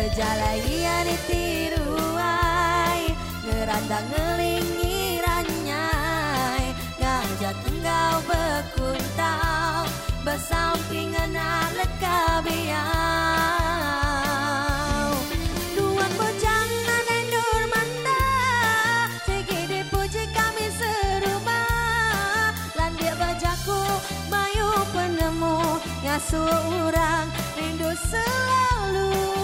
Berjalan ia ditiruai. Ngerandang ngelingirannya Ngajak enggau berkuntau Bersampingan alat kabiau Tuan bujang nanai nur manda Segi dipuji kami serumah. Landia bajaku bayu penemu Ngasuh orang rindu selalu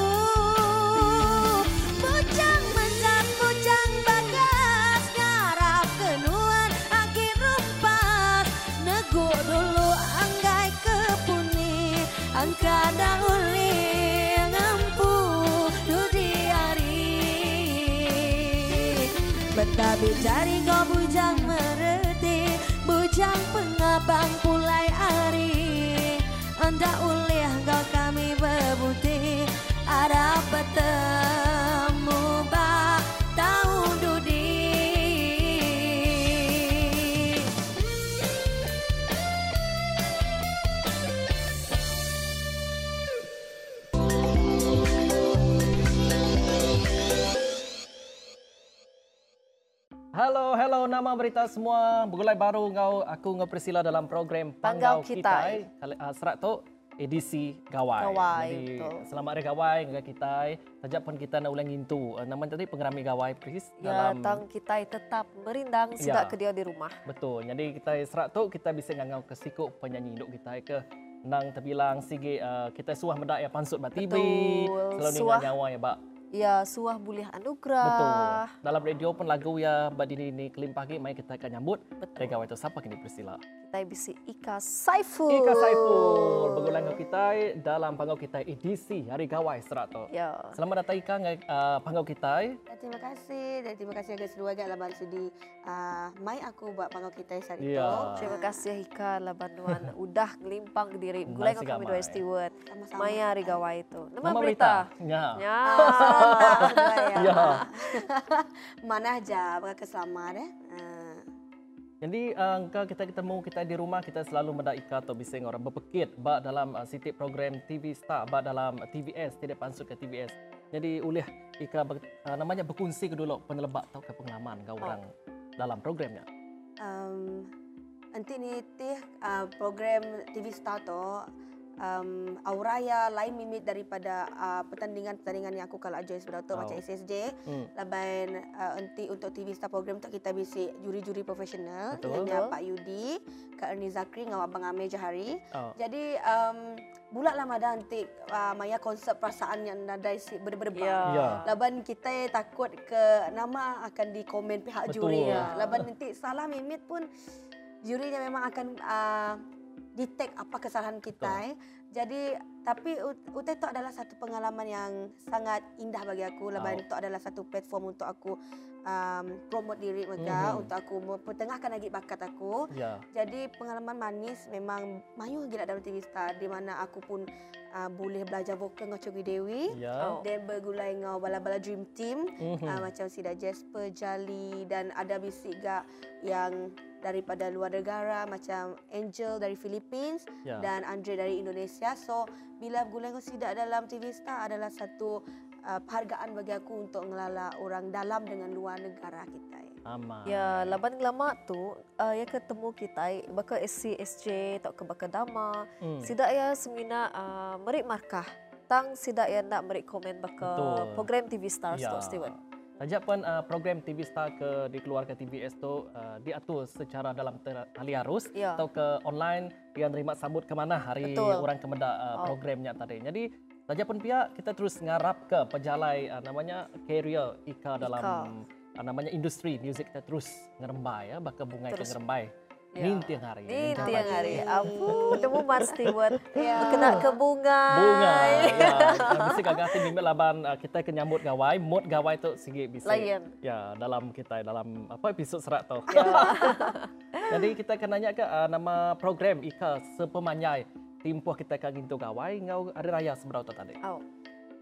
Betabi cari kau bujang mereti Bujang pengabang pulai hari Anda uliah kau kami bebuti Ada bertemu Hello, hello nama berita semua. Begulai baru ngau aku ngau Priscilla dalam program Panggau Panggau Kitai. Kitai. Uh, serat tu edisi gawai. Gawai, Jadi betul. selamat hari gawai ngau Kitai. Sajak pun kita nak ulang intu. Uh, nama tadi pengerami gawai Pris Ya, tang kita tetap merindang Ya. ke dia di rumah. Betul. Jadi kita serat tu kita bisa ngau ke sikuk penyanyi hidup kita ke nang terbilang sige uh, kita suah medak ya pansut bat TV. Betul. Selalu dengan nyawa ya, Bak. Ya, suah boleh anugerah. Betul. Dalam radio pun lagu ya badini ni kelim pagi mai kita akan nyambut. Betul. Dari gawai tu siapa kini Priscilla? Kita bisi Ika Saiful. Ika Saiful dengan kita dalam panggau kita edisi Hari Gawai Serato. Ya. Selamat datang Ika dengan uh, panggau kita. Dan terima kasih dan terima kasih agak seluar agak laban sudi uh, mai aku buat panggung kita saat itu. Ya. Terima kasih Ika lah bantuan udah ngelimpang ke diri. Gulai si kami dua steward. Sama-sama. Maya Rigawa itu. Nama, Nama berita. Ya. Ya. Ya. Ya. Mana aja berakan selamat eh. Uh, Jadi uh, engkau kita ketemu kita di rumah kita selalu mendak Ika atau bising orang berpekit ba dalam uh, setiap program TV Star ba dalam uh, TVS tidak pansut ke TVS. Jadi ulih Ika ber, uh, namanya berkongsi ke dulu penelebak atau ke pengalaman kau orang dalam programnya. um, nanti ni teh uh, program TV Star tu um, Auraya lain mimit daripada uh, pertandingan-pertandingan yang aku kalau join sebelum tu Oh. macam SSJ. Hmm. Laban uh, nanti untuk TV Star program tu kita bisi juri-juri profesional Betul. Pak Yudi, Kak Ernie Zakri dengan Abang Amir Jahari. Oh. Jadi um, bulat lah Mada nanti uh, Maya konsep perasaan yang nadai si berdebar. Ya. Ya. Laban kita takut ke nama akan dikomen pihak Betul. juri. Ya. Laban nanti salah mimit pun jurinya memang akan uh, detect apa kesalahan kita. Eh. Jadi tapi ut- UT itu adalah satu pengalaman yang sangat indah bagi aku. Laban Oh. itu adalah satu platform untuk aku um, promote diri mereka, Mhm. untuk aku mempertengahkan lagi bakat aku. Ya. Jadi pengalaman manis memang mayu gila dalam TV Star di mana aku pun uh, boleh belajar vokal dengan Chogi Dewi. Ya. Oh. Dan bergulai dengan bala-bala Dream Team Mhm. uh, macam Sida Jasper, Jali dan ada bisik gak yang daripada luar negara macam Angel dari Philippines Ya. dan Andre dari Indonesia. So bila bergulai dengan Sida dalam TV Star adalah satu uh, penghargaan bagi aku untuk ngelala orang dalam dengan luar negara kita. eh. Aman. Ya, laban lama tu, uh, ya ketemu kita, baka SC, SJ, tak ke baka dama. Hmm. Sida ya semina uh, merik markah. Tang sida ya nak merik komen baka Betul. program TV Stars Ya. tu, Steven. Saja pun uh, program TV Star ke dikeluarkan TVS tu uh, diatur secara dalam tali arus Ya. atau ke online yang terima sambut ke mana hari Betul. orang kemenda uh, Oh. programnya tadi. Jadi saja pun pihak kita terus ngarap ke pejalai uh, namanya career Ika dalam Ika. uh, namanya industri music kita terus ngerembai ya bakal bungai ke Terus. ngerembai. Ya. Nin tiang hari. Ni nin tiang hari. Ampun, temu Mas Stewart. Ya. Kena ke bunga. Bunga. ya. Mesti kagak hati mimpi laban uh, kita ke nyambut gawai, mood gawai tu sigi bisa. Layan. Ya, dalam kita dalam apa episod serat tu. Ya. Jadi kita akan nanya ke uh, nama program Ika sepemanyai timpuh kita akan gintu gawai ngau ada raya seberapa tadi. Au.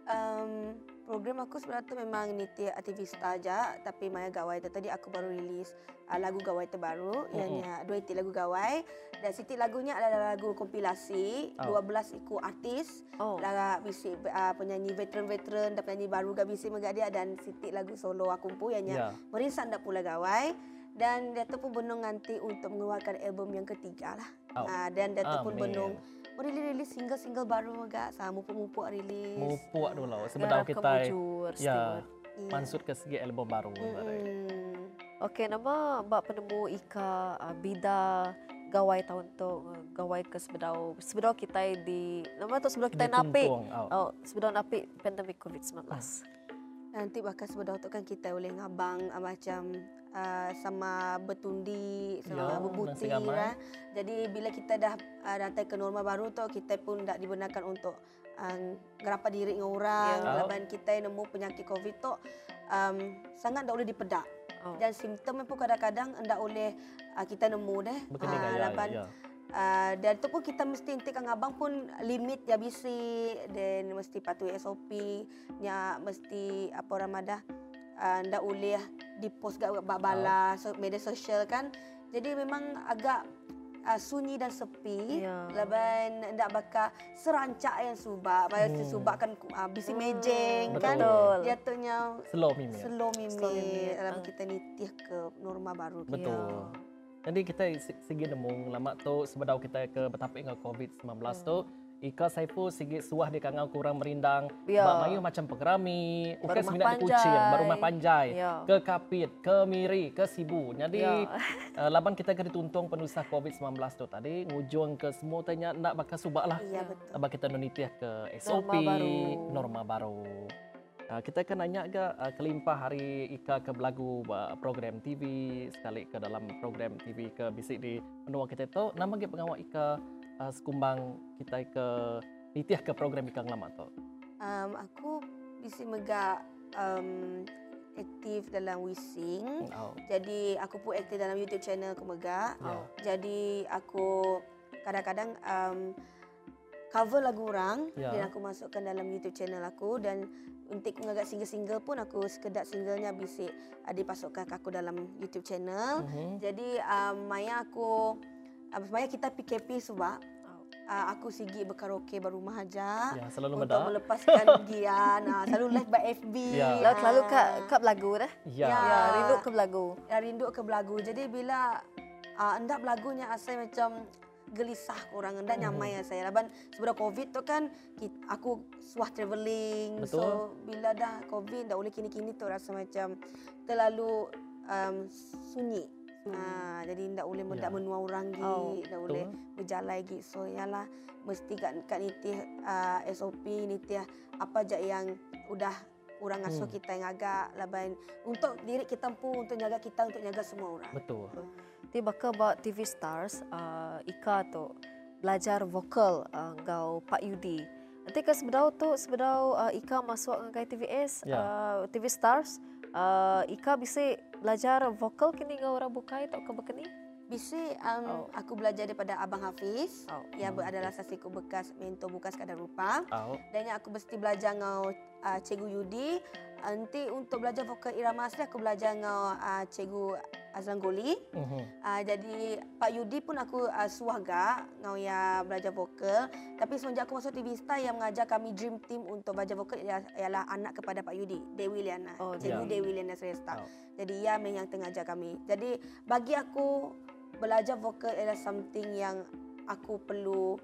Um, program aku sebenarnya tu memang niti aktivista aja tapi Maya Gawai tu tadi aku baru rilis uh, lagu Gawai terbaru Mm-mm. ianya dua itik lagu Gawai dan siti lagunya adalah lagu kompilasi Oh. 12 ikut artis Oh. lagu bisik uh, penyanyi veteran-veteran dan penyanyi baru gak bisik megak dia dan siti lagu solo aku pun ianya Ya. Merisan dak pula Gawai dan dia tu pun benung nanti untuk mengeluarkan album yang ketiga lah. Oh. Uh, dan dia tu pun benung rilis-rilis single-single baru agak sama mupuk-mupuk rilis. Mupuak dulu Gara sebenarnya kita kemujur, ya. Iya. mansut ke segi album baru. Mm-mm. Okey, nama Mbak penemu Ika uh, Bida gawai tahun tu uh, gawai ke sebedau sebedau kita di nama tu sebedau kita napi. Au. Oh, sebedau napi pandemik COVID-19. Nanti bakal sebelum tu kan kita boleh ngabang uh, macam uh, sama bertundi, sama Ya, berbutir. gamai. lah. Jadi bila kita dah uh, datang ke norma baru tu, kita pun tak dibenarkan untuk uh, ngerapa diri dengan orang. Ya. Laban kita yang nemu penyakit COVID tu um, sangat tak boleh dipedak. Oh. Dan simptom pun kadang-kadang tak boleh uh, kita nemu deh. Betul Ah, uh, ya, laban ya. Uh, dan tu pun kita mesti intik kang abang pun limit ya bisi dan mesti patuhi SOP nya mesti apa orang madah uh, ndak boleh di post gak Ah. bala so, media sosial kan jadi memang agak uh, sunyi dan sepi Ya. laban ndak bakal serancak yang subak pasal Hmm. subak kan uh, bisi Hmm, mejeng kan betul. dia tu Slow mimi. slow mimik Slow mimik, dalam ah. kita nitih ke norma baru kita. Betul. Jadi kita se- segi nemu lama tu sebedau kita ke betapa dengan COVID-19 tu Ika Saiful sigi suah di kangau kurang merindang Ya. Mbak Mayu macam pengerami Ukas Berumah minat di kucing. Berumah panjai Ya. Ke Kapit Ke Miri Ke Sibu Jadi Ya. uh, Laban kita ke dituntung penusah COVID-19 tu tadi Ngujung ke semua tanya Nak bakal subak lah Ya. betul. Laban kita nunitiah ke SOP Norma baru. Norma baru Uh, kita akan nanya ke uh, kelimpah hari Ika ke belagu uh, program TV sekali ke dalam program TV ke bisik di menua kita tu nama ke pengawal Ika uh, sekumbang kita ke nitiah ke program Ika yang lama tu. Um, aku bisa megak um, aktif dalam Wising. Oh. Jadi aku pun aktif dalam YouTube channel aku megak. Ya. Jadi aku kadang-kadang um, cover lagu orang Ya. dan aku masukkan dalam YouTube channel aku dan untuk mengagak single-single pun aku sekedar singlenya bisa uh, dipasukkan ke aku dalam YouTube channel. Mhm. Jadi um, Maya aku uh, Maya kita PKP sebab uh, aku sigi berkaraoke baru rumah aja Ya, selalu untuk meda. melepaskan gian uh, selalu live by FB Ya. Lalu selalu kak kak belagu dah. Ya. Ya. Ya, rindu ke belagu. ya, rindu ke belagu jadi bila uh, hendak belagunya asal macam gelisah orang dan Mhm. nyamai ya saya. Laban sebelum covid tu kan kita, aku suah travelling. Betul. So bila dah covid dah boleh kini-kini tu rasa macam terlalu um, sunyi. Ha, jadi tak boleh Ya. mendak menua orang lagi, Oh, tak boleh berjalan lagi. So yalah mesti kat kat nitih uh, SOP nitih apa je yang udah orang asuh Hmm. kita yang agak laban untuk diri kita pun untuk jaga kita untuk jaga semua orang. Betul. Ti baka ba TV Stars uh, Ika tu belajar vokal uh, ngau Pak Yudi. Nanti ke sebedau tu sebedau uh, Ika masuk ngai TVS Ya. uh, TV Stars uh, Ika bisa belajar vokal kini ngau orang bukai tok ke bekeni. Bisi um, Oh. aku belajar daripada Abang Hafiz. Oh. Ber- adalah sasiku bekas mentor bukan sekadar rupa. Au. Dan yang aku mesti belajar dengan uh, Cikgu Yudi. Nanti untuk belajar vokal irama asli aku belajar dengan uh, Cikgu Azlan Goli. Mhm. Uh, jadi Pak Yudi pun aku uh, suah gak ngau ya belajar vokal. Tapi semenjak aku masuk TV Star yang mengajar kami dream team untuk belajar vokal ia- ialah anak kepada Pak Yudi, Dewi Liana. Oh, Cikgu ya. Dewi Liana Sresta. Oh. Jadi ia main yang tengah ajar kami. Jadi bagi aku belajar vokal adalah something yang aku perlu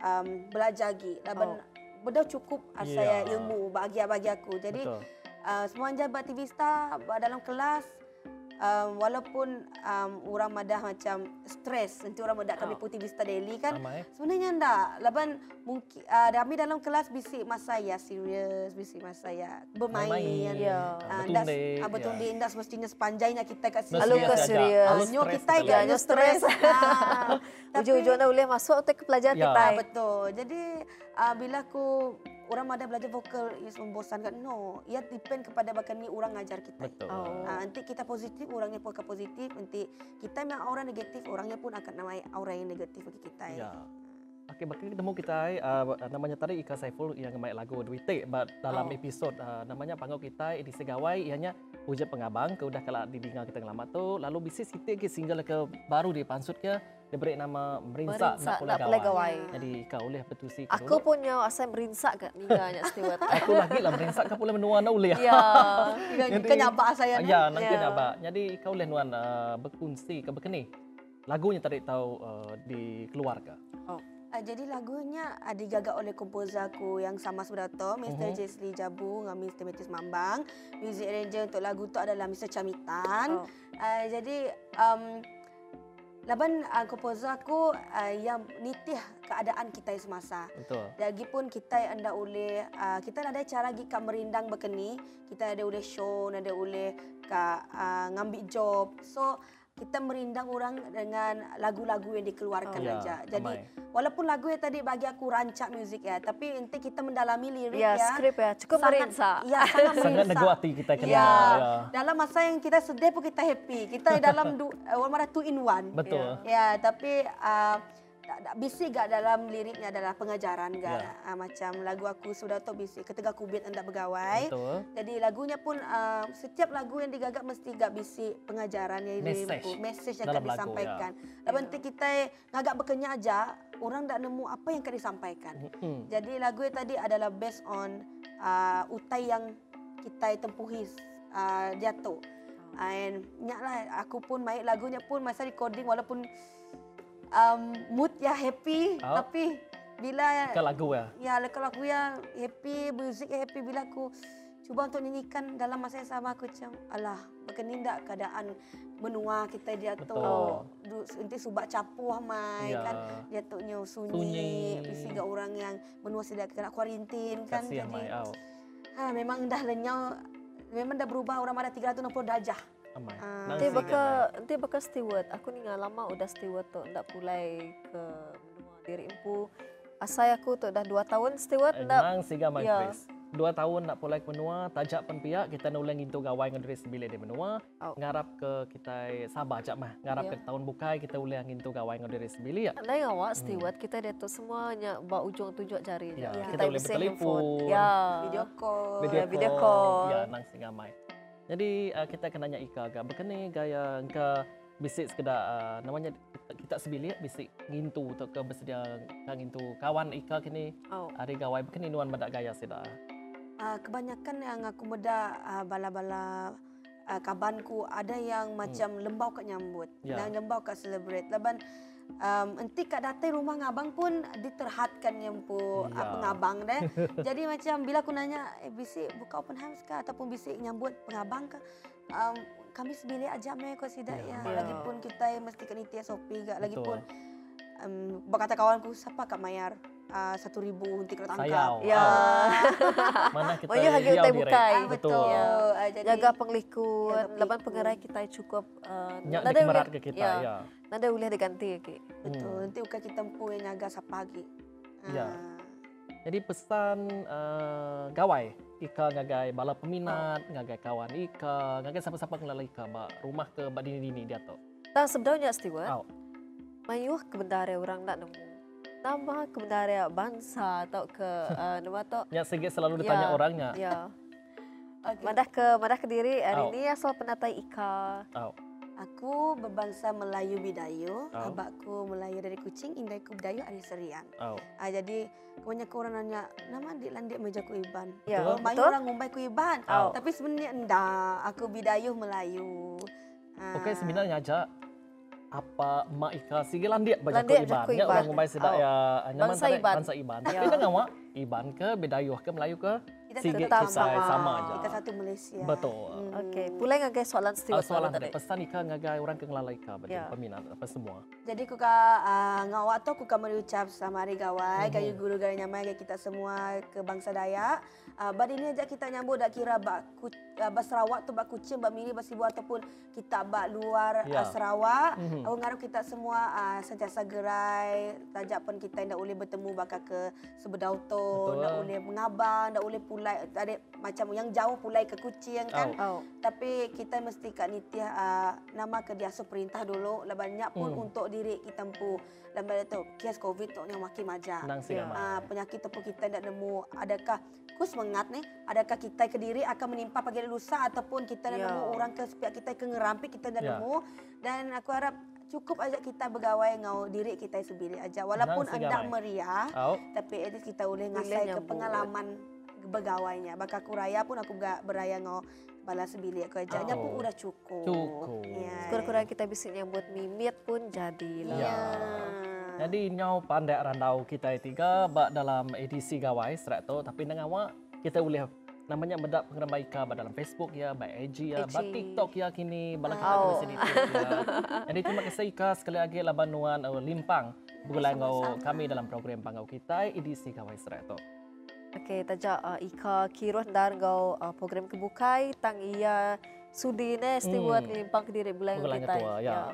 um, belajar lagi. Laban Oh. Benda cukup saya Ya. ilmu bagi bagi aku. Jadi Betul. uh, semenjak buat TV Star dalam kelas um, walaupun um, orang madah macam stres nanti orang madah kami pun TV Star daily kan Ramai. sebenarnya enggak laban mungkin uh, kami dalam kelas bisik masa ya serius bisik masa ya bermain. Ya. Ah, Betul ndak dek. ah, betul Ya. dia ndak semestinya sepanjangnya kita kat sini. Lalu ke serius. Nyo kita Ya, nyo stres. stres. Ah, tapi- Ujung-ujung dah boleh masuk ke pelajar Ya. kita. Ah, betul. Jadi uh, bila aku orang ada belajar vokal is membosankan. No, ia depend kepada bahkan ni orang ngajar kita. Betul. Oh. Ah, nanti kita positif, orangnya pun akan positif. Nanti kita yang aura negatif, orangnya pun akan namai aura yang negatif bagi kita. Ya. Okey, bakal ketemu kita uh, namanya tadi Ika Saiful yang main lagu Duitik but dalam Oh. episod uh, namanya panggil kita di segawai ianya Puja Pengabang ke udah kalau didengar kita lama tu lalu bisnis sitik ke single ke baru di pansut ke dia beri nama Merinsak Merinsak nak pula nak gawai. gawai. Jadi Ika boleh betusi ke Aku punya asal merinsak kat ningganya Stewart. Aku lagi lah Merinsak ke pula menua na boleh. ya. Kan, Jadi- kan nyabak saya ni. Ya, nanti Ya. nak Jadi kau boleh nuan uh, berkongsi ke berkeni. Lagunya tadi tahu uh, dikeluarkan. Uh, jadi lagunya uh, digagak oleh komposer aku yang sama sebenarnya Mr. Mhm. Jesli Jabu dengan Mr. Matthews Mambang. Music arranger untuk lagu tu adalah Mr. Camitan. Oh. Uh, jadi um, laban uh, komposer aku uh, yang nitih keadaan kita semasa. Betul. Lagipun kita anda boleh uh, kita ada cara lagi kat merindang berkeni, kita ada boleh show, ada boleh ka uh, ngambil job. So kita merindang orang dengan lagu-lagu yang dikeluarkan Ya, aja. Jadi ramai. walaupun lagu yang tadi bagi aku rancak muzik ya, tapi nanti kita mendalami lirik Ya, ya. skrip ya. Cukup merinsak. Ya, sangat Sangat merinsak. nego hati kita kena. Ya. ya. Dalam masa yang kita sedih pun kita happy. Kita dalam du, uh, orang mana two in one. Betul. Ya, tapi uh, tak- tak- bisik gak dalam liriknya adalah pengajaran gak. Ya. Uh, macam lagu aku sudah tu bisik ketika kubit anda bergawai. Betul. Jadi lagunya pun uh, setiap lagu yang digagak mesti gak bisik pengajaran yang Message diriku, message yang dalam akan lagu, disampaikan. ya. Lalu nanti kita ngagak berkenyak aja, orang tak nemu apa yang akan disampaikan. Hmm. Jadi lagu yang tadi adalah based on uh, utai yang kita tempuhi uh, jatuh. And nyak lah aku pun main lagunya pun masa recording walaupun um, mood ya happy Oh. tapi bila Ke lagu ya. ya kalau aku ya happy music ya happy bila aku cuba untuk nyanyikan dalam masa yang sama aku macam alah begini tak keadaan menua kita jatuh du, nanti subak capuh mai Ya. kan jatuhnya sunyi, Sunyi. mesti gak orang yang menua tidak kena kuarantin kan Kasih jadi mai ha, memang dah lenyau memang dah berubah orang ada 360 darjah Amai. Ah. Nang Nanti siga baka mai. nanti baka steward. Aku ni lama udah steward tu ndak pulai ke menua diri empu. Asai aku tu dah dua tahun steward ndak. Nang siga mai Ya. Chris. Dua tahun nak pulai ke menua, tajak pen pihak kita nak ulang into gawai dengan diri sebilik di menua. Oh. Ngarap ke kita sabar cak mah. Ngarap Ya. ke tahun bukai kita ulang into gawai dengan diri sebilik ya. Lain awak steward kita dia tu semuanya bawa ujung tujuh jari je. Ya, kita Kita boleh bertelefon. handphone. Ya. video call Video video call. Ya, nang singa mai. Jadi uh, kita kena nanya Ika agak berkene gaya engka bisik sekedar uh, namanya kita, sebilik bisik ngintu atau ke bersedia kang ngintu kawan Ika kini Oh. hari gawai berkene nuan badak gaya sida. Ah, kebanyakan yang aku muda ah, bala-bala uh, kabanku ada yang macam lembau kat nyambut Ya. dan lembau kat celebrate laban um, enti kat datang rumah ngabang pun diterhadkan yang pu Ya. apa ngabang deh jadi macam bila aku nanya eh bisik buka open house kah ataupun bisik nyambut pengabang kah um, kami sebilik aja meh kau sidak Ya. ya. Lagipun kita mesti kena iti SOP gak. Lagipun um, berkata kawanku siapa kak mayar uh, satu ribu untuk kena tangkap. Sayau. Ya. Mana kita Banyak harga riau utai direct. bukai. Ah, betul. Betul. Ya. Ah, jadi, Jaga penglikun, Jaga laban penglikun. pengerai kita cukup uh, Nyak nada dikemerat boleh- ke kita ya. ya. Nada boleh diganti ke. betul. Hmm. Nanti ukai kita empu yang nyaga sapagi. Ya. Ah. Jadi pesan uh, gawai Ika ngagai bala peminat, ngagai kawan Ika, ngagai siapa-siapa kenal Ika, ba rumah ke ba dini-dini dia tu. Tak sebenarnya Stewart. Au. Mayuh kebenaran orang nak nemu. Nama kebenaran bangsa atau ke uh, nama tu. Ya segi selalu ditanya Ya. orangnya. Ya. Okey. Madah ke madah ke diri hari ini asal penatai Ika. Tahu. Aku berbangsa Melayu Bidayu, Oh. abakku Melayu dari Kuching, indahku Bidayu Ari Serian. Tahu. Ah, jadi kebanyakan orang nanya, nama adik landik meja ku Iban. Ya, oh, banyak betul. orang Mumbai ku Iban. Oh. Tapi sebenarnya enggak, aku Bidayu Melayu. Ah. Okey sebenarnya aja apa mak Ika sige landia baca Landia Iban. Ya orang Mumbai sedak Oh. ya nyaman Bangsa tadi Iban. bangsa Iban. Ya. Tapi dengan awak Iban ke Bedayuh ke Melayu ke sige kita sama. sama aja. Kita satu Malaysia. Betul. Hmm. Okey, pulai ngagai soalan Ah, Stewart soalan tadi. pesan Ika ngagai orang ke ngelalai Ika bagi Ya. peminat apa semua. Jadi ku ka uh, ngawak tu ku ka mengucap sama hari gawai, kayu guru gaya nyamai kita semua ke bangsa Dayak. Uh, bad ini aja kita nyambut dak kira bak ku, uh, bak Sarawak tu bak Kuching, bak Miri, bak Sibu ataupun kita bak luar Ya. uh, Sarawak. Mhm. Aku ngarap kita semua uh, sentiasa gerai, tajak pun kita ndak boleh bertemu bakal ke Sebedau tu, ndak boleh mengabang, ndak boleh pulai ada macam yang jauh pulai ke Kuching kan. Oh. Oh. Tapi kita mesti kat nitiah uh, nama ke diasuh perintah dulu. Lah banyak pun Hmm. untuk diri kita empu. Dalam tu kes COVID tu yang makin majak. Nang Ya. Ah, penyakit tu pun kita tidak nemu. Adakah ku semangat ni? Adakah kita ke diri akan menimpa pagi lusa ataupun kita dah Ya. nemu orang ke sepiak kita ke ngerampi kita dah Ya. nemu. Dan aku harap cukup aja kita bergawai ngau diri kita sendiri aja. Walaupun anda meriah, Oh. tapi at least kita boleh ngasai ke pengalaman bergawainya. Bakal aku raya pun aku ga beraya ngau balas bilik aku aja. Nya pun Oh. udah cukup. Cukup. Ya. Kurang-kurang kita bisa nyambut mimit pun jadi lah. Ya. Jadi nyau pandai randau kita tiga bak dalam edisi gawai serat tu tapi dengan awak kita boleh namanya mendak pengeramai Ika bak dalam Facebook ya, bak IG ya, bak. TikTok ya kini bala kita Oh. oh. sedikit ya. Jadi terima kasih Ika sekali lagi lah banuan uh, limpang bulan ngau sama-sama. kami dalam program pangau kita edisi gawai serat tu. Okey, taja uh, Ika kiruh dar ngau uh, program kebukai tang iya sudi ne Hmm. limpang ke diri bulan Bulan kita. ketua, ya.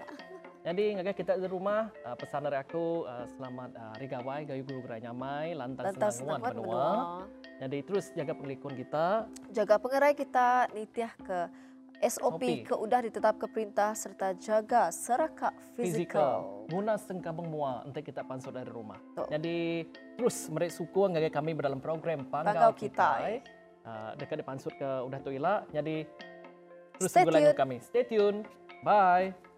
Jadi ngagai kita di rumah uh, pesan dari aku uh, selamat uh, hari gawai gayu guru gerai nyamai lantas Lantas senang senang benua. Jadi terus jaga pengelikun kita Jaga pengerai kita nitiah ke SOP SOP. ke udah ditetap ke perintah serta jaga serakak fizikal. Guna sengkabang mua untuk kita pansut dari rumah. Betul. Jadi terus mereka suku ngagai kami dalam program Pangau Pangau Kita. Kita. Uh, dekat di pansut ke udah tu ila. Jadi terus Stay tunggu tune. kami. Stay tune. Bye.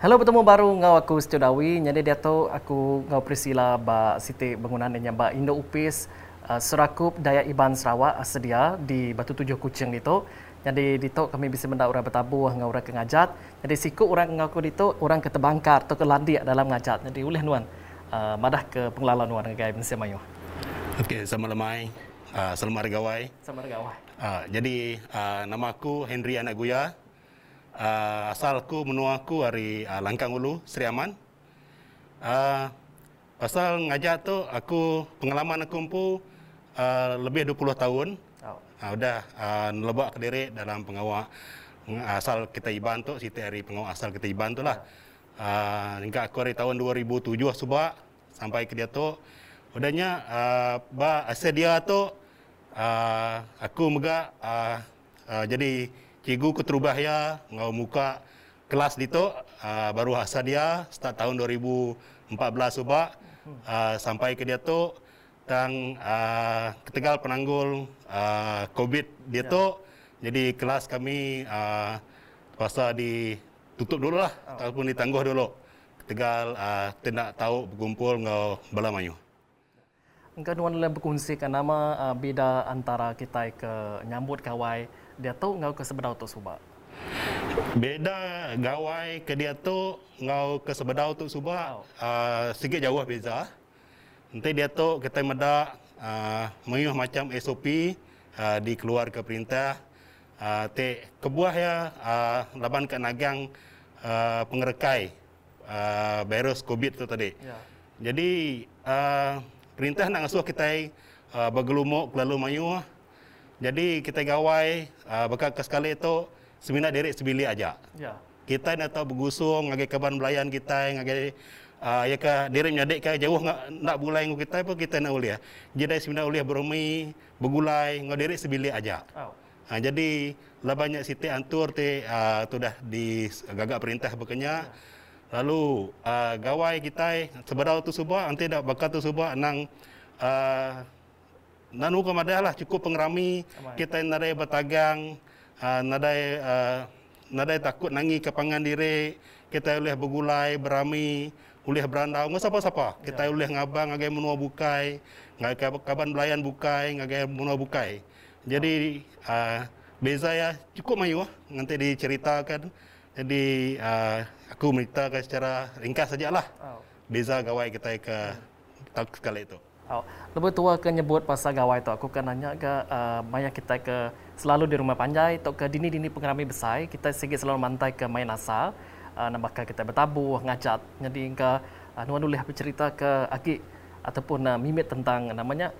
Halo bertemu baru ngau aku Dawi. Jadi dia tu aku ngau Priscilla ba Siti bangunan yang ba Indo Upis uh, Serakup Dayak Iban Sarawak sedia di Batu Tujuh Kucing itu. Jadi di tu kami bisa mendak orang bertabuh ngau orang ke ngajat. Jadi siku orang ngaku di tu orang ke tebangkar atau ke landik dalam ngajat. Jadi uleh nuan uh, madah ke penglalan nuan ngagai Malaysia Mayu. Okey, selamat lemai. Uh, selamat hari gawai. Sama dengan awak. Uh, jadi uh, nama aku Henry Anak Guya. Uh, asalku menua aku dari uh, Langkang Ulu, Seri Aman. Uh, pasal ngajak tu aku pengalaman aku empu uh, lebih 20 tahun. Oh. Uh, udah uh, nelebak ke diri dalam pengawal asal kita Iban tu, Siti hari pengawal asal kita Iban tu lah. Uh, hingga aku dari tahun 2007 subak sampai ke dia tu. Udahnya uh, ba asal dia tu uh, aku mega uh, uh, jadi cikgu keterubah ya ngau muka kelas di tu uh, baru asal dia start tahun 2014 subak uh, sampai ke dia tu tang uh, ketegal penanggul uh, covid dia tu jadi kelas kami uh, puasa ditutup dulu lah. Ataupun ditangguh dulu. Ketegal uh, tidak tahu berkumpul ngau bala mayu. Engkau nuan boleh berkongsikan nama uh, beda antara kita ke nyambut kawai dia tahu ngau ke sebedau tu subak. Beda gawai ke dia tu ngau ke sebedau tu subak uh, sikit jauh beza. Nanti dia tu kita medak uh, meyuh macam SOP uh, dikeluar ke perintah uh, te kebuah ya uh, laban ke nagang uh, pengerekai uh, virus COVID tu tadi. Ya. Jadi uh, perintah nak ngasuh kita uh, bergelumuk lalu mayuh. Jadi kita gawai uh, bakal ke sekali itu semina derek sebili aja. Ya. Kita nak tahu bergusung ngagai kaban belayan kita ngagai uh, ya ka derek nyadek ka jauh nak nak bulai ngau kita pun kita nak uliah. Jadi semina uliah berumi bergulai ngau derek sebili aja. Oh. Ha, jadi lah banyak siti antur te uh, tu dah di gagak perintah bekenya. Lalu uh, gawai kita sebedau tu subah nanti dah bakal tu subah nang uh, nanu kemadah lah cukup pengerami. Kita nadai bertagang uh, nadai uh, nadai takut nangi kepangan diri kita boleh bergulai berami boleh berandau. Nggak siapa-siapa. Kita boleh ngabang ngagai menua bukai. Ngagai kaban belayan bukai ngagai menua bukai. Jadi uh, beza ya. Cukup mayu ah, nanti diceritakan. Jadi uh, aku menceritakan secara ringkas sajalah. Oh. beza gawai kita ke tak sekali itu Oh, lebih tua ke nyebut pasal gawai tu aku kan nanya ke uh, maya kita ke selalu di rumah panjai atau ke dini-dini pengerami besar kita sikit selalu mantai ke main asal uh, nambahkan kita bertabuh ngajat jadi ke uh, nuan boleh bercerita ke aki ataupun uh, mimit tentang namanya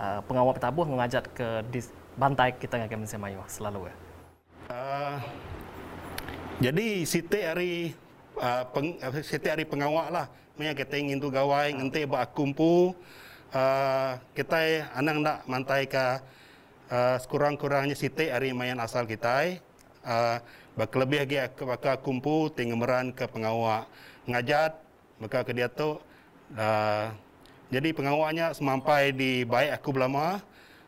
uh, pengawal bertabuh mengajat ke di bantai kita ngagai Malaysia Mayu selalu ya. Uh, jadi siti hari uh, peng, uh, siti hari pengawak lah. Maya kita ingin tu gawai, nanti buat kumpu. Uh, kita anang nak mantai ke uh, sekurang-kurangnya siti hari mayan asal kita. Uh, berlebih lagi ke bakal kumpu tinggemeran ke pengawak ngajat maka ke dia tu uh, jadi pengawaknya semampai di baik aku belama.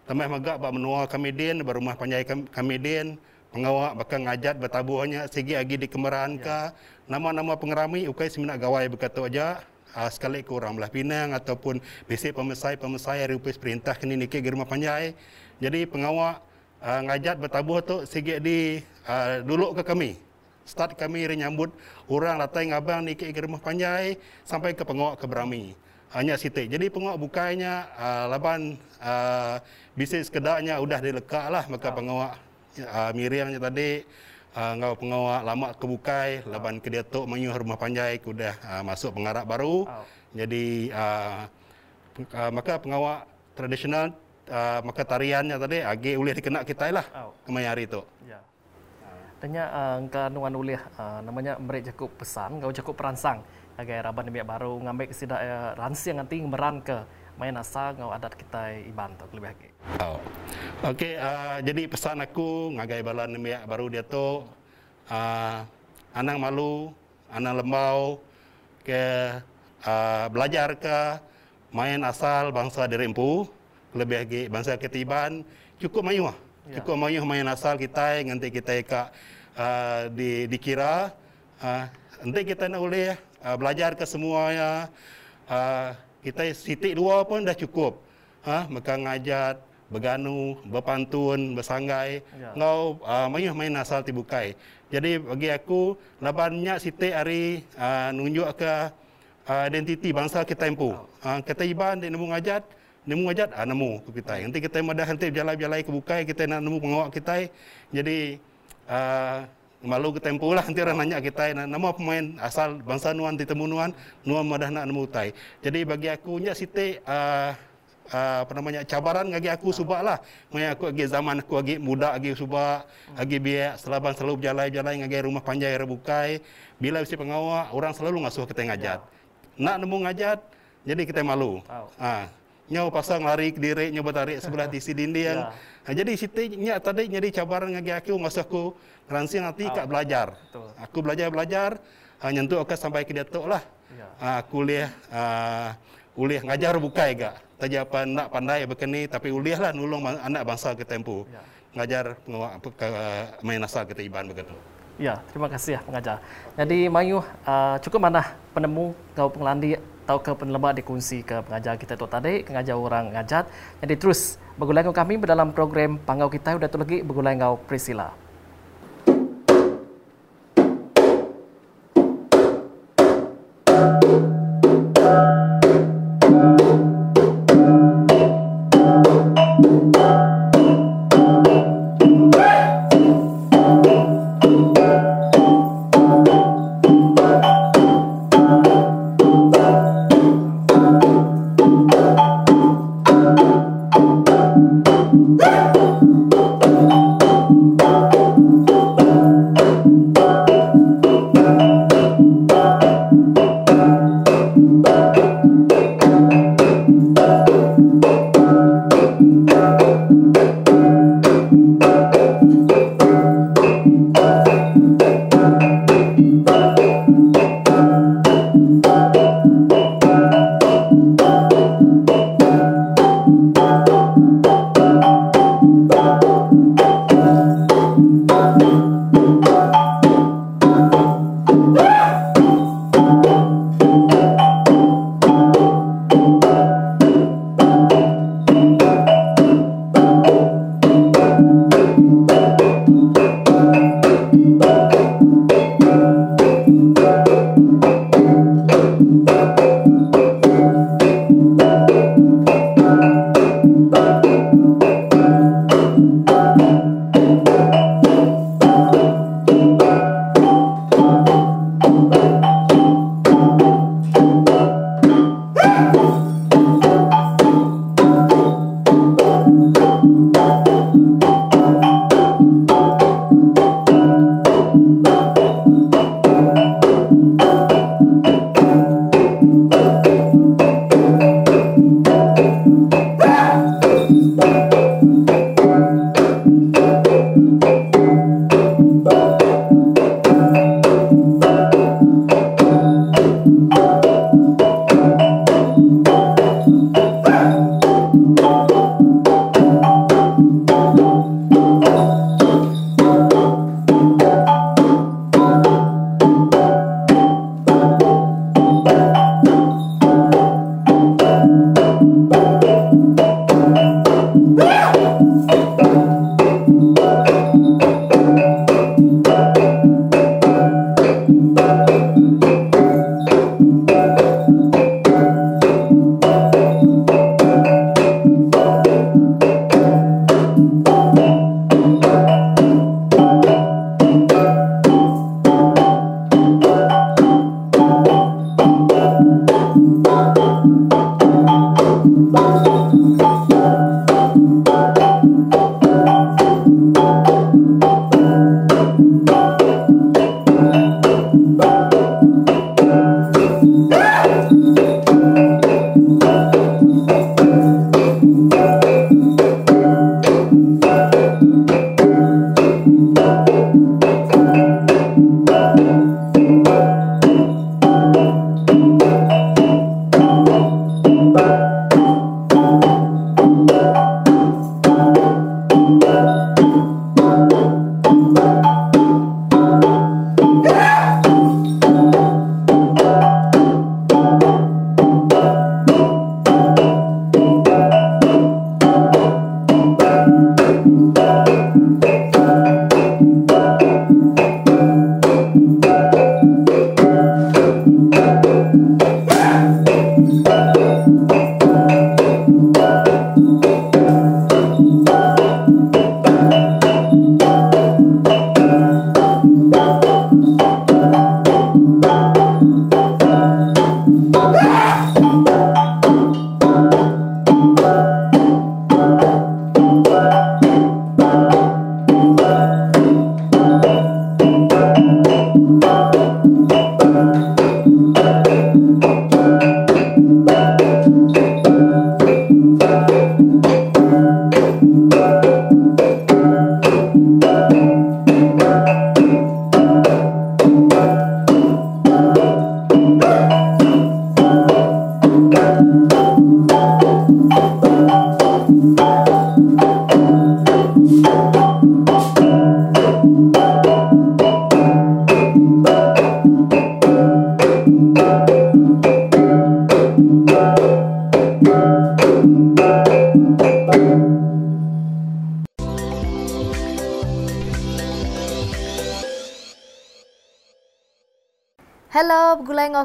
Tambah magak bak menua kamidin berumah panjai kam- kamidin pengawak bakal ngajat bertabuhnya segi lagi di kemeran ke nama-nama pengerami ukai seminat gawai berkata aja uh, sekali ke orang belah Pinang ataupun basic pemesai-pemesai hari upis perintah kini niki di rumah panjai. Jadi pengawak uh, ngajat bertabuh tu segi di uh, dulu ke kami. Start kami menyambut orang datang ngabang ni ke rumah panjai sampai ke pengawak ke Berami. Hanya sitik. Jadi pengawak bukainya uh, laban uh, bisnis kedaknya udah dilekak lah maka pengawak uh, Miriamnya tadi uh, ngau pengawak lama ke bukai laban ke dia tok menyuh rumah panjai ku dah uh, masuk pengarap baru. Oh. Jadi uh, uh, maka pengawak tradisional uh, maka tariannya tadi agi boleh dikena kita lah Oh. kemai hari tu. Ya. Tanya uh, nuan ulih uh, namanya beri cukup pesan, kau cukup perangsang agai raban biak baru ngambil kesida uh, ransi yang nanti meran ke main asa ngau adat kita iban tu lebih lagi. Oh. Okey, uh, jadi pesan aku ngagai balan miak baru dia tu uh, anang malu, anang lembau ke uh, belajar ke main asal bangsa derempu lebih lagi bangsa ketiban cukup mayu ah. Ya. Cukup mayu main asal kita nanti kita ka uh, di dikira uh, nanti kita nak boleh uh, belajar ke semuanya uh, kita sitik dua pun dah cukup. Ha maka ngajat berganu berpantun bersanggai. Ya. ngau uh, mayuh main asal tibukai jadi bagi aku labannya sitik hari uh, nunjuk ke uh, identiti bangsa kita empu uh, kita iban dia nemu ngajat nemu ngajat ah nemu ke kita nanti kita madah nanti berjalan-jalan ke bukai kita nak nemu pengawak kita jadi uh, malu ke tempo lah nanti orang nanya kita na- nama pemain asal bangsa nuan ditemu nuan nuan madah nak nemu tai. Jadi bagi aku nya siti uh, uh, apa namanya cabaran bagi aku subak lah. Mai aku lagi zaman aku lagi muda lagi subak lagi biak selaban selalu berjalan-jalan ngagi rumah panjai rebukai bila si pengawak orang selalu ngasuh kita ngajat nak nemu ngajat jadi kita malu. Tahu. ha nyau pasang lari diri nyau tarik sebelah di si dinding Ya. Ha, jadi siti nya tadi jadi cabaran ngagi aku masa aku ransi nanti kak belajar. Betul. Aku belajar belajar ha, nyentuh aku sampai ke datuk lah. Ya. Ha, aku lihat uh, uliah ngajar bukai gak. Tadi apa nak pandai begini tapi uliah lah nulung anak bangsa ke tempo. Ya. Ngajar pengawak apa ke, main asal kita iban begitu. Ya, terima kasih ya pengajar. Jadi Mayu uh, cukup mana penemu kau pengelandi atau ke penelabak dikongsi ke pengajar kita Tok Tadik, pengajar orang ngajat. Jadi terus bergulai dengan kami dalam program Panggau Kita sudah tu lagi bergulai dengan Priscilla.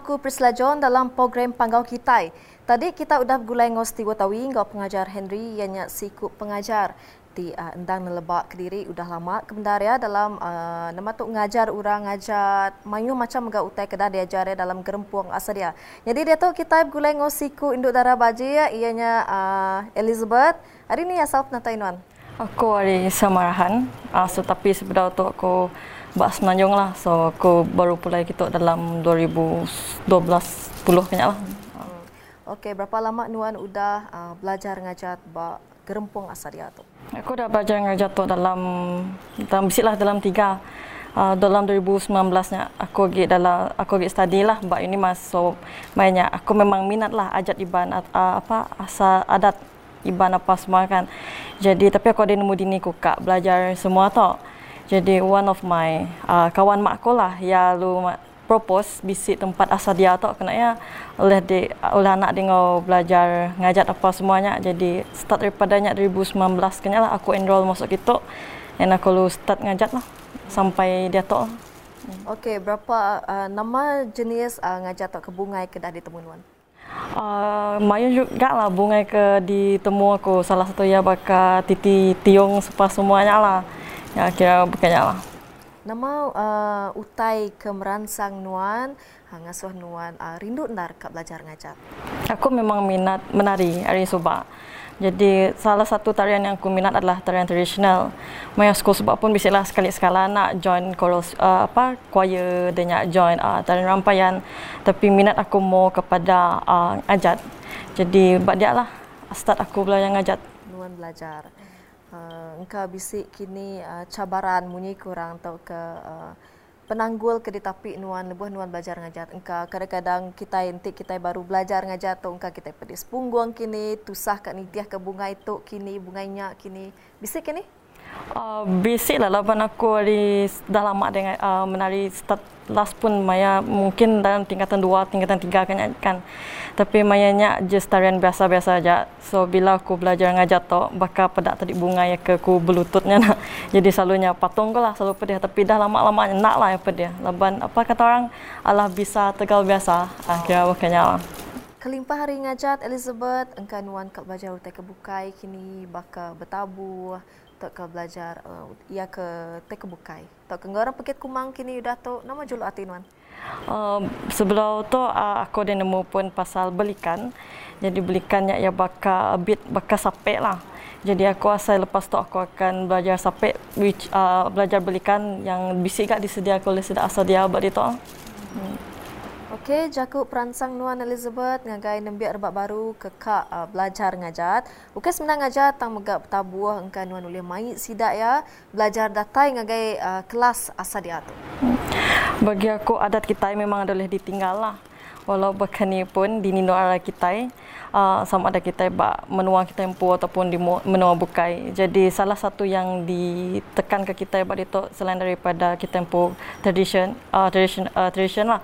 Aku John dalam program Panggau Kitai. Tadi kita sudah bergulai dengan Setiwa Tawi, dengan pengajar Henry yang siku pengajar di uh, Endang Nelebak Kediri sudah lama kebenar ya dalam uh, nama tu ngajar orang ngajar mayu macam enggak utai kedah diajar ya dalam gerempuang asal dia. Jadi dia tu kita bergulai dengan siku induk darah baji ya ianya uh, Elizabeth. Hari ni asal penatainuan. Aku hari Samarahan, uh, so, tapi sebenarnya tu aku buat semenanjung lah. So aku baru pulai kita dalam 2012 puluh kena lah. Hmm. Okey, berapa lama Nuan sudah uh, belajar ngajar ba gerempung asal dia tu? Aku dah belajar ngajar tu dalam dalam bisik lah dalam tiga. Uh, dalam 2019 nya aku pergi dalam aku pergi study lah bab ini mas so mainnya aku memang minat lah ajat iban uh, apa asal adat iban apa semua kan jadi tapi aku ada nemu dini aku kak belajar semua tu jadi one of my uh, kawan mak aku lah ya lu propose bisik tempat asal dia tu kena ya oleh di oleh anak dia belajar ngajat apa semuanya. Jadi start daripadanya 2019 kena lah aku enroll masuk itu. Dan aku lu start ngajat lah sampai dia tu. Okey, berapa uh, nama jenis uh, ngajat atau kebungai ke dah ditemuan? Uh, Mayu juga lah bungai ke ditemu aku salah satu ya baka titi tiung sepas semuanya lah ya kira bukannya lah. Nama uh, utai ke meransang nuan, ngasuh nuan uh, rindu ndar kak belajar ngajar. Aku memang minat menari hari suba. Jadi salah satu tarian yang aku minat adalah tarian tradisional. Maya school sebab pun bisa lah sekali sekala nak join chorus uh, apa choir dan nak join uh, tarian rampayan. Tapi minat aku mau kepada uh, ajat. Jadi buat dia lah start aku belajar ngajat. Nuan belajar uh, engkau bisik kini uh, cabaran munyi kurang atau ke uh, penanggul ke di tapi nuan lebuh nuan belajar ngajar engkau. Kadang-kadang kita intik kita baru belajar ngajar tu engkau kita pedis punggung kini tusah kat nitiah ke bunga itu kini bunganya kini. Bisik kini Uh, basic lah laban aku di dah lama dengan uh, menari start last pun Maya mungkin dalam tingkatan dua, tingkatan tiga kan kan. Tapi Maya nya just tarian biasa-biasa aja. So bila aku belajar ngajar tu, baka pedak tadi bunga ya ke ku belututnya nak. Jadi selalunya patung ko lah selalu pedih tapi dah lama-lama nak lah ya pedih. Laban apa kata orang Allah bisa tegal biasa. Akhirnya bukannya lah. Kelimpah hari ngajat Elizabeth, engkau nuan kau belajar utai kebukai kini baka bertabu tak ke belajar uh, ia ke tek bukai? Tak ke orang pekit kumang kini dah tu nama julu atinuan uh, sebelum tu uh, aku ada nemu pun pasal belikan. Jadi belikannya ia baka bit baka sapek lah. Jadi aku asal lepas tu aku akan belajar sapek which uh, belajar belikan yang bisik gak disediakan oleh sedak asal dia buat itu hmm. Okey, jaku peransang Nuan Elizabeth ngagai nembiak rebak baru ke kak uh, belajar ngajat. Okey sebenarnya ngajat tang megap tabuah engkan Nuan boleh mai sidak ya belajar datai ngagai uh, kelas asa dia tu. Bagi aku adat kita memang adalah ditinggal lah. Walau bahkan pun di nino arah kita uh, sama ada kita ba menua kita empu ataupun di menua bukai. Jadi salah satu yang ditekan ke kita ba itu selain daripada kita empu tradition uh, tradition uh, tradition lah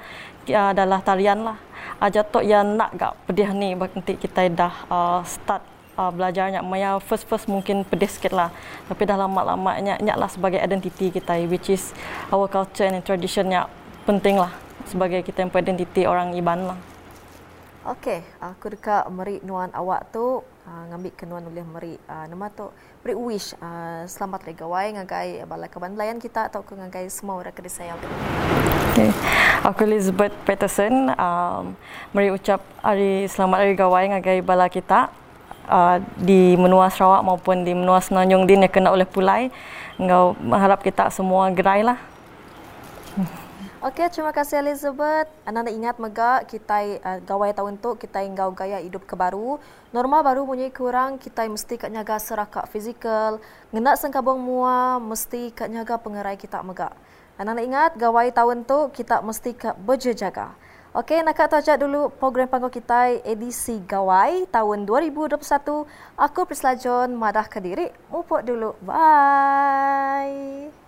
adalah tarian lah. Aja tu yang nak gak pedih ni nanti kita dah uh, start uh, belajarnya. Maya first first mungkin pedih sikit lah. Tapi dah lama-lama nyak nyak lah sebagai identiti kita which is our culture and tradition yang penting lah sebagai kita yang identiti orang Iban lah. Okey, aku dekat meri nuan awak tu uh, ngambil kenuan oleh meri uh, nama tu beri wish uh, selamat hari gawai ngagai balai kaban belayan kita atau ke ngagai semua orang kedai saya. Okay. Aku Elizabeth Peterson um, meri ucap hari selamat hari gawai ngagai balai kita uh, di menua Sarawak maupun di menua Senanjung Din yang kena oleh pulai. Engkau mengharap kita semua gerai lah. Okey, terima kasih Elizabeth. Anda nak ingat mega kita uh, gawai tahun tu kita ingau gaya hidup ke baru. Normal baru punya kurang kita mesti kat nyaga serakak fizikal. Ngena sengkabung mua mesti kat nyaga pengerai kita mega. Anda nak ingat gawai tahun tu kita mesti kat berjaga. Okey, nak kat tajak dulu program panggung kita edisi gawai tahun 2021. Aku Prisla John, madah Kediri. Mupuk dulu. Bye.